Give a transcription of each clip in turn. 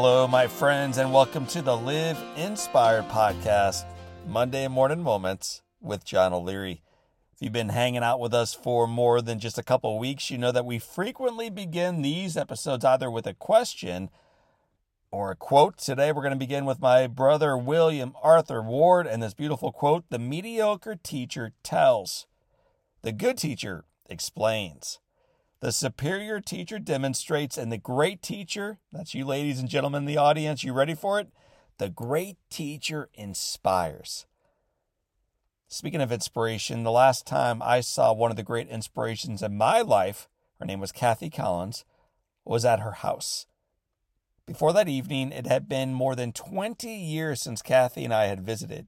Hello, my friends, and welcome to the Live Inspired podcast, Monday Morning Moments with John O'Leary. If you've been hanging out with us for more than just a couple weeks, you know that we frequently begin these episodes either with a question or a quote. Today, we're going to begin with my brother William Arthur Ward and this beautiful quote The mediocre teacher tells, the good teacher explains. The superior teacher demonstrates, and the great teacher, that's you ladies and gentlemen in the audience, you ready for it? The great teacher inspires. Speaking of inspiration, the last time I saw one of the great inspirations in my life, her name was Kathy Collins, was at her house. Before that evening, it had been more than 20 years since Kathy and I had visited.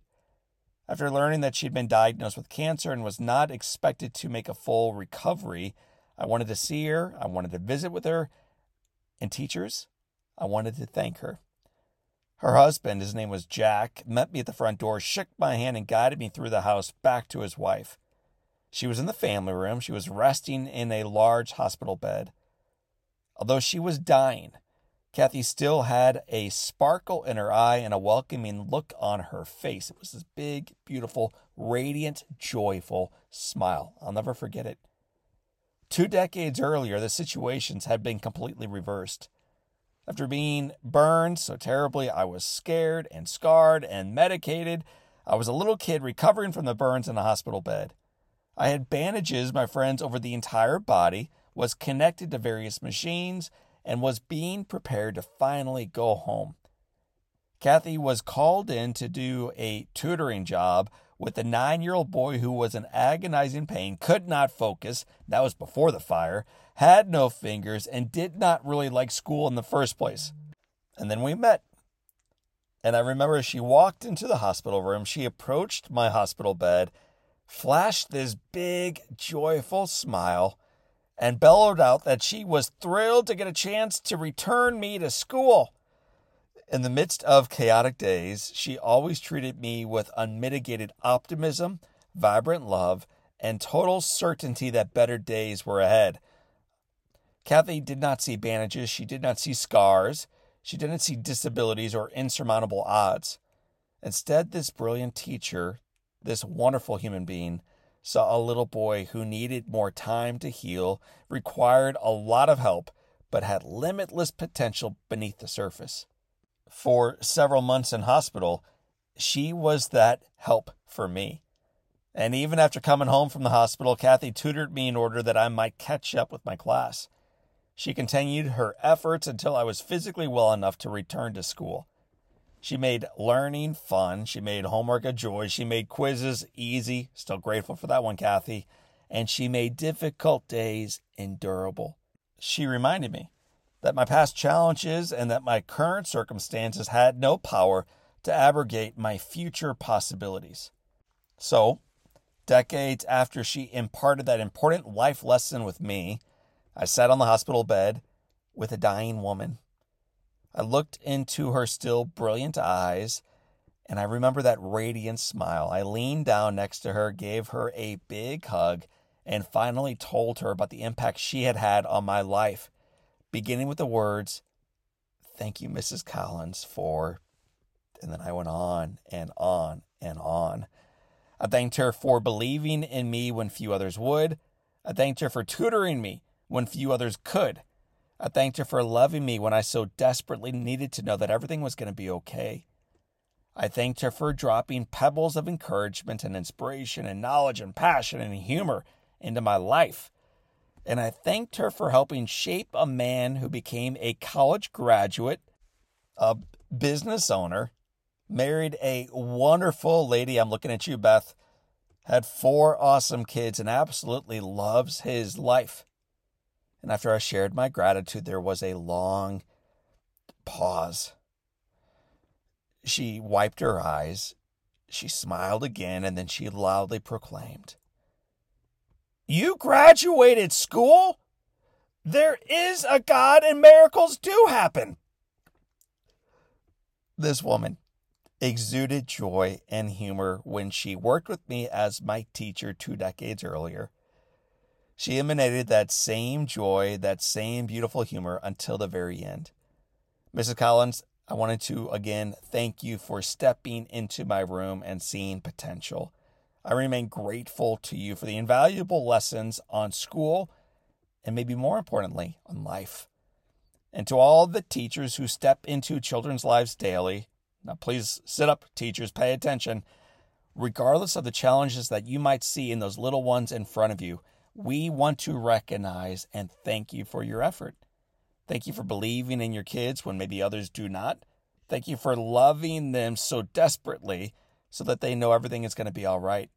After learning that she'd been diagnosed with cancer and was not expected to make a full recovery, I wanted to see her, I wanted to visit with her, and teachers, I wanted to thank her. Her husband, his name was Jack, met me at the front door, shook my hand, and guided me through the house back to his wife. She was in the family room. She was resting in a large hospital bed. Although she was dying, Kathy still had a sparkle in her eye and a welcoming look on her face. It was this big, beautiful, radiant, joyful smile. I'll never forget it. Two decades earlier, the situations had been completely reversed. After being burned so terribly, I was scared and scarred and medicated. I was a little kid recovering from the burns in a hospital bed. I had bandages, my friends, over the entire body, was connected to various machines, and was being prepared to finally go home. Kathy was called in to do a tutoring job with a nine year old boy who was in agonizing pain, could not focus, that was before the fire, had no fingers, and did not really like school in the first place. And then we met. And I remember she walked into the hospital room, she approached my hospital bed, flashed this big, joyful smile, and bellowed out that she was thrilled to get a chance to return me to school. In the midst of chaotic days, she always treated me with unmitigated optimism, vibrant love, and total certainty that better days were ahead. Kathy did not see bandages, she did not see scars, she didn't see disabilities or insurmountable odds. Instead, this brilliant teacher, this wonderful human being, saw a little boy who needed more time to heal, required a lot of help, but had limitless potential beneath the surface for several months in hospital, she was that help for me. And even after coming home from the hospital, Kathy tutored me in order that I might catch up with my class. She continued her efforts until I was physically well enough to return to school. She made learning fun. She made homework a joy. She made quizzes easy. Still grateful for that one, Kathy. And she made difficult days endurable. She reminded me that my past challenges and that my current circumstances had no power to abrogate my future possibilities. So, decades after she imparted that important life lesson with me, I sat on the hospital bed with a dying woman. I looked into her still brilliant eyes, and I remember that radiant smile. I leaned down next to her, gave her a big hug, and finally told her about the impact she had had on my life beginning with the words, Thank you, Mrs. Collins, for. And then I went on and on and on. I thanked her for believing in me when few others would. I thanked her for tutoring me when few others could. I thanked her for loving me when I so desperately needed to know that everything was going to be okay. I thanked her for dropping pebbles of encouragement and inspiration and knowledge and passion and humor into my life and I thanked her for helping shape a man who became a college graduate, a business owner, married a wonderful lady. I'm looking at you, Beth. Had four awesome kids and absolutely loves his life. And after I shared my gratitude, there was a long pause. She wiped her eyes. She smiled again, and then she loudly proclaimed, you graduated school? There is a God and miracles do happen. This woman exuded joy and humor when she worked with me as my teacher two decades earlier. She emanated that same joy, that same beautiful humor until the very end. Mrs. Collins, I wanted to again thank you for stepping into my room and seeing potential. I remain grateful to you for the invaluable lessons on school and maybe more importantly, on life. And to all the teachers who step into children's lives daily, now please sit up, teachers, pay attention. Regardless of the challenges that you might see in those little ones in front of you, we want to recognize and thank you for your effort. Thank you for believing in your kids when maybe others do not. Thank you for loving them so desperately so that they know everything is going to be all right.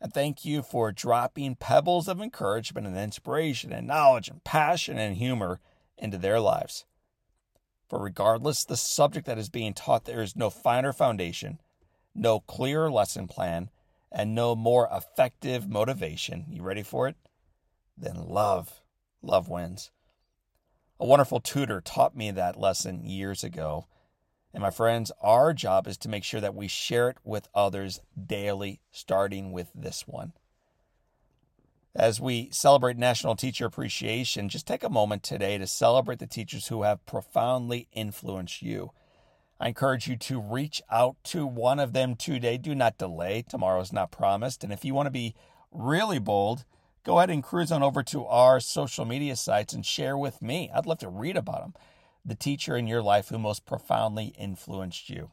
And thank you for dropping pebbles of encouragement and inspiration and knowledge and passion and humor into their lives. For regardless the subject that is being taught, there is no finer foundation, no clearer lesson plan, and no more effective motivation. You ready for it? Then love. Love wins. A wonderful tutor taught me that lesson years ago. And my friends, our job is to make sure that we share it with others daily, starting with this one. As we celebrate National Teacher Appreciation, just take a moment today to celebrate the teachers who have profoundly influenced you. I encourage you to reach out to one of them today. Do not delay. Tomorrow is not promised. And if you want to be really bold, go ahead and cruise on over to our social media sites and share with me. I'd love to read about them the teacher in your life who most profoundly influenced you.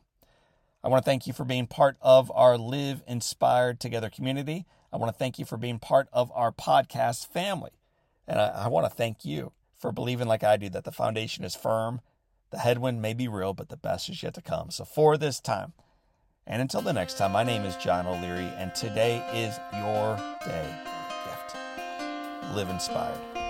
I want to thank you for being part of our Live Inspired Together community. I want to thank you for being part of our podcast family. And I, I, want to thank you for believing, like I do, that the foundation is firm. The headwind may be real, but the best is yet to come. So, for this time, and until the next time, my name is John O'Leary, and today is your day gift. Live inspired.